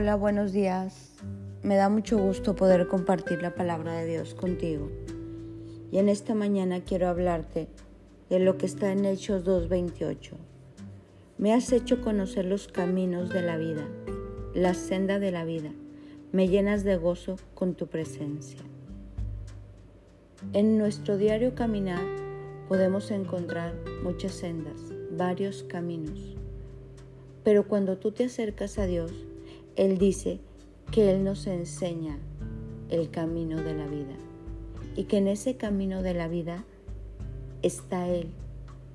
Hola, buenos días. Me da mucho gusto poder compartir la palabra de Dios contigo. Y en esta mañana quiero hablarte de lo que está en Hechos 2.28. Me has hecho conocer los caminos de la vida, la senda de la vida. Me llenas de gozo con tu presencia. En nuestro diario caminar podemos encontrar muchas sendas, varios caminos. Pero cuando tú te acercas a Dios, él dice que Él nos enseña el camino de la vida y que en ese camino de la vida está Él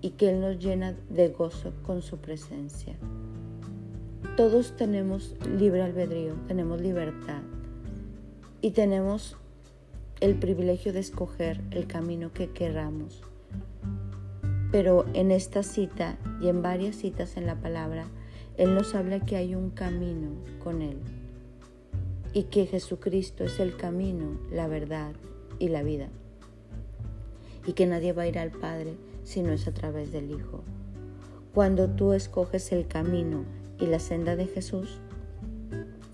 y que Él nos llena de gozo con su presencia. Todos tenemos libre albedrío, tenemos libertad y tenemos el privilegio de escoger el camino que queramos. Pero en esta cita y en varias citas en la palabra, él nos habla que hay un camino con Él y que Jesucristo es el camino, la verdad y la vida. Y que nadie va a ir al Padre si no es a través del Hijo. Cuando tú escoges el camino y la senda de Jesús,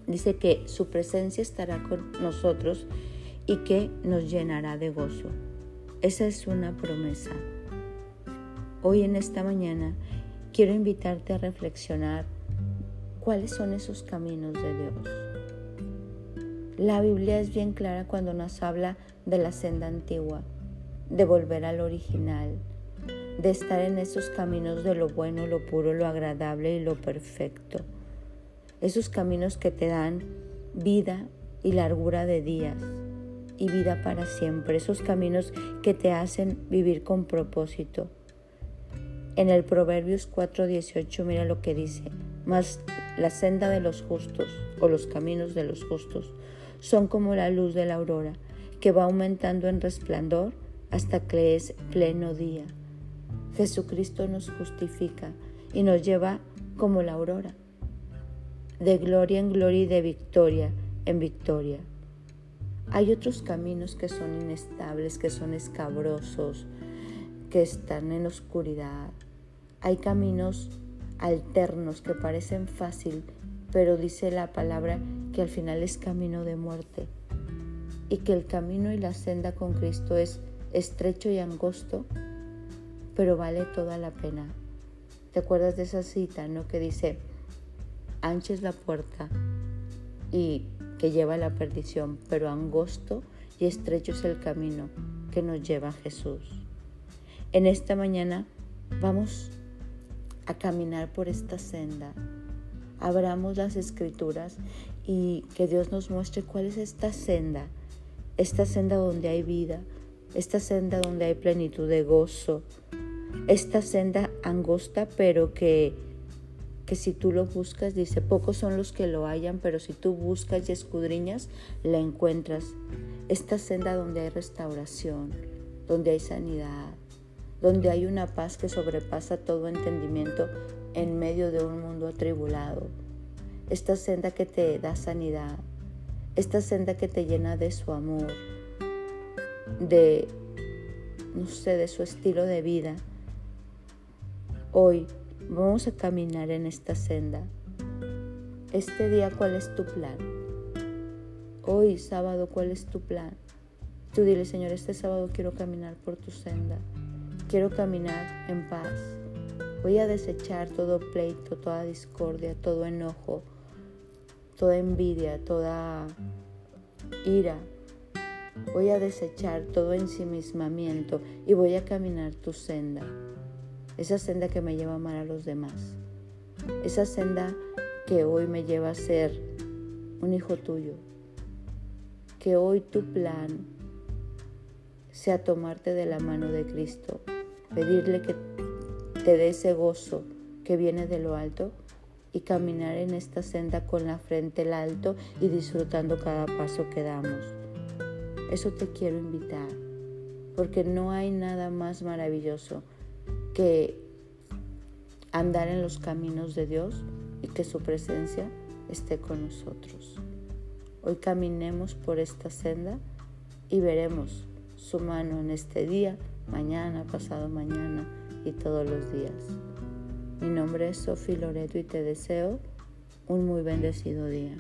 dice que su presencia estará con nosotros y que nos llenará de gozo. Esa es una promesa. Hoy en esta mañana quiero invitarte a reflexionar cuáles son esos caminos de Dios. La Biblia es bien clara cuando nos habla de la senda antigua, de volver al original, de estar en esos caminos de lo bueno, lo puro, lo agradable y lo perfecto. Esos caminos que te dan vida y largura de días y vida para siempre. Esos caminos que te hacen vivir con propósito en el Proverbios 4:18 mira lo que dice, mas la senda de los justos o los caminos de los justos son como la luz de la aurora, que va aumentando en resplandor hasta que es pleno día. Jesucristo nos justifica y nos lleva como la aurora, de gloria en gloria y de victoria en victoria. Hay otros caminos que son inestables, que son escabrosos, que están en oscuridad, hay caminos alternos que parecen fácil, pero dice la palabra que al final es camino de muerte y que el camino y la senda con Cristo es estrecho y angosto, pero vale toda la pena. ¿Te acuerdas de esa cita, no? Que dice, ancha es la puerta y que lleva a la perdición, pero angosto y estrecho es el camino que nos lleva a Jesús. En esta mañana vamos a caminar por esta senda. Abramos las escrituras y que Dios nos muestre cuál es esta senda, esta senda donde hay vida, esta senda donde hay plenitud de gozo, esta senda angosta pero que, que si tú lo buscas, dice, pocos son los que lo hallan, pero si tú buscas y escudriñas, la encuentras. Esta senda donde hay restauración, donde hay sanidad, donde hay una paz que sobrepasa todo entendimiento en medio de un mundo atribulado. Esta senda que te da sanidad, esta senda que te llena de su amor, de, no sé, de su estilo de vida. Hoy vamos a caminar en esta senda. Este día, ¿cuál es tu plan? Hoy, sábado, ¿cuál es tu plan? Tú dile, Señor, este sábado quiero caminar por tu senda. Quiero caminar en paz. Voy a desechar todo pleito, toda discordia, todo enojo, toda envidia, toda ira. Voy a desechar todo ensimismamiento y voy a caminar tu senda. Esa senda que me lleva a amar a los demás. Esa senda que hoy me lleva a ser un hijo tuyo. Que hoy tu plan sea tomarte de la mano de Cristo pedirle que te dé ese gozo que viene de lo alto y caminar en esta senda con la frente al alto y disfrutando cada paso que damos. Eso te quiero invitar, porque no hay nada más maravilloso que andar en los caminos de Dios y que su presencia esté con nosotros. Hoy caminemos por esta senda y veremos su mano en este día mañana, pasado mañana y todos los días. Mi nombre es Sofi Loreto y te deseo un muy bendecido día.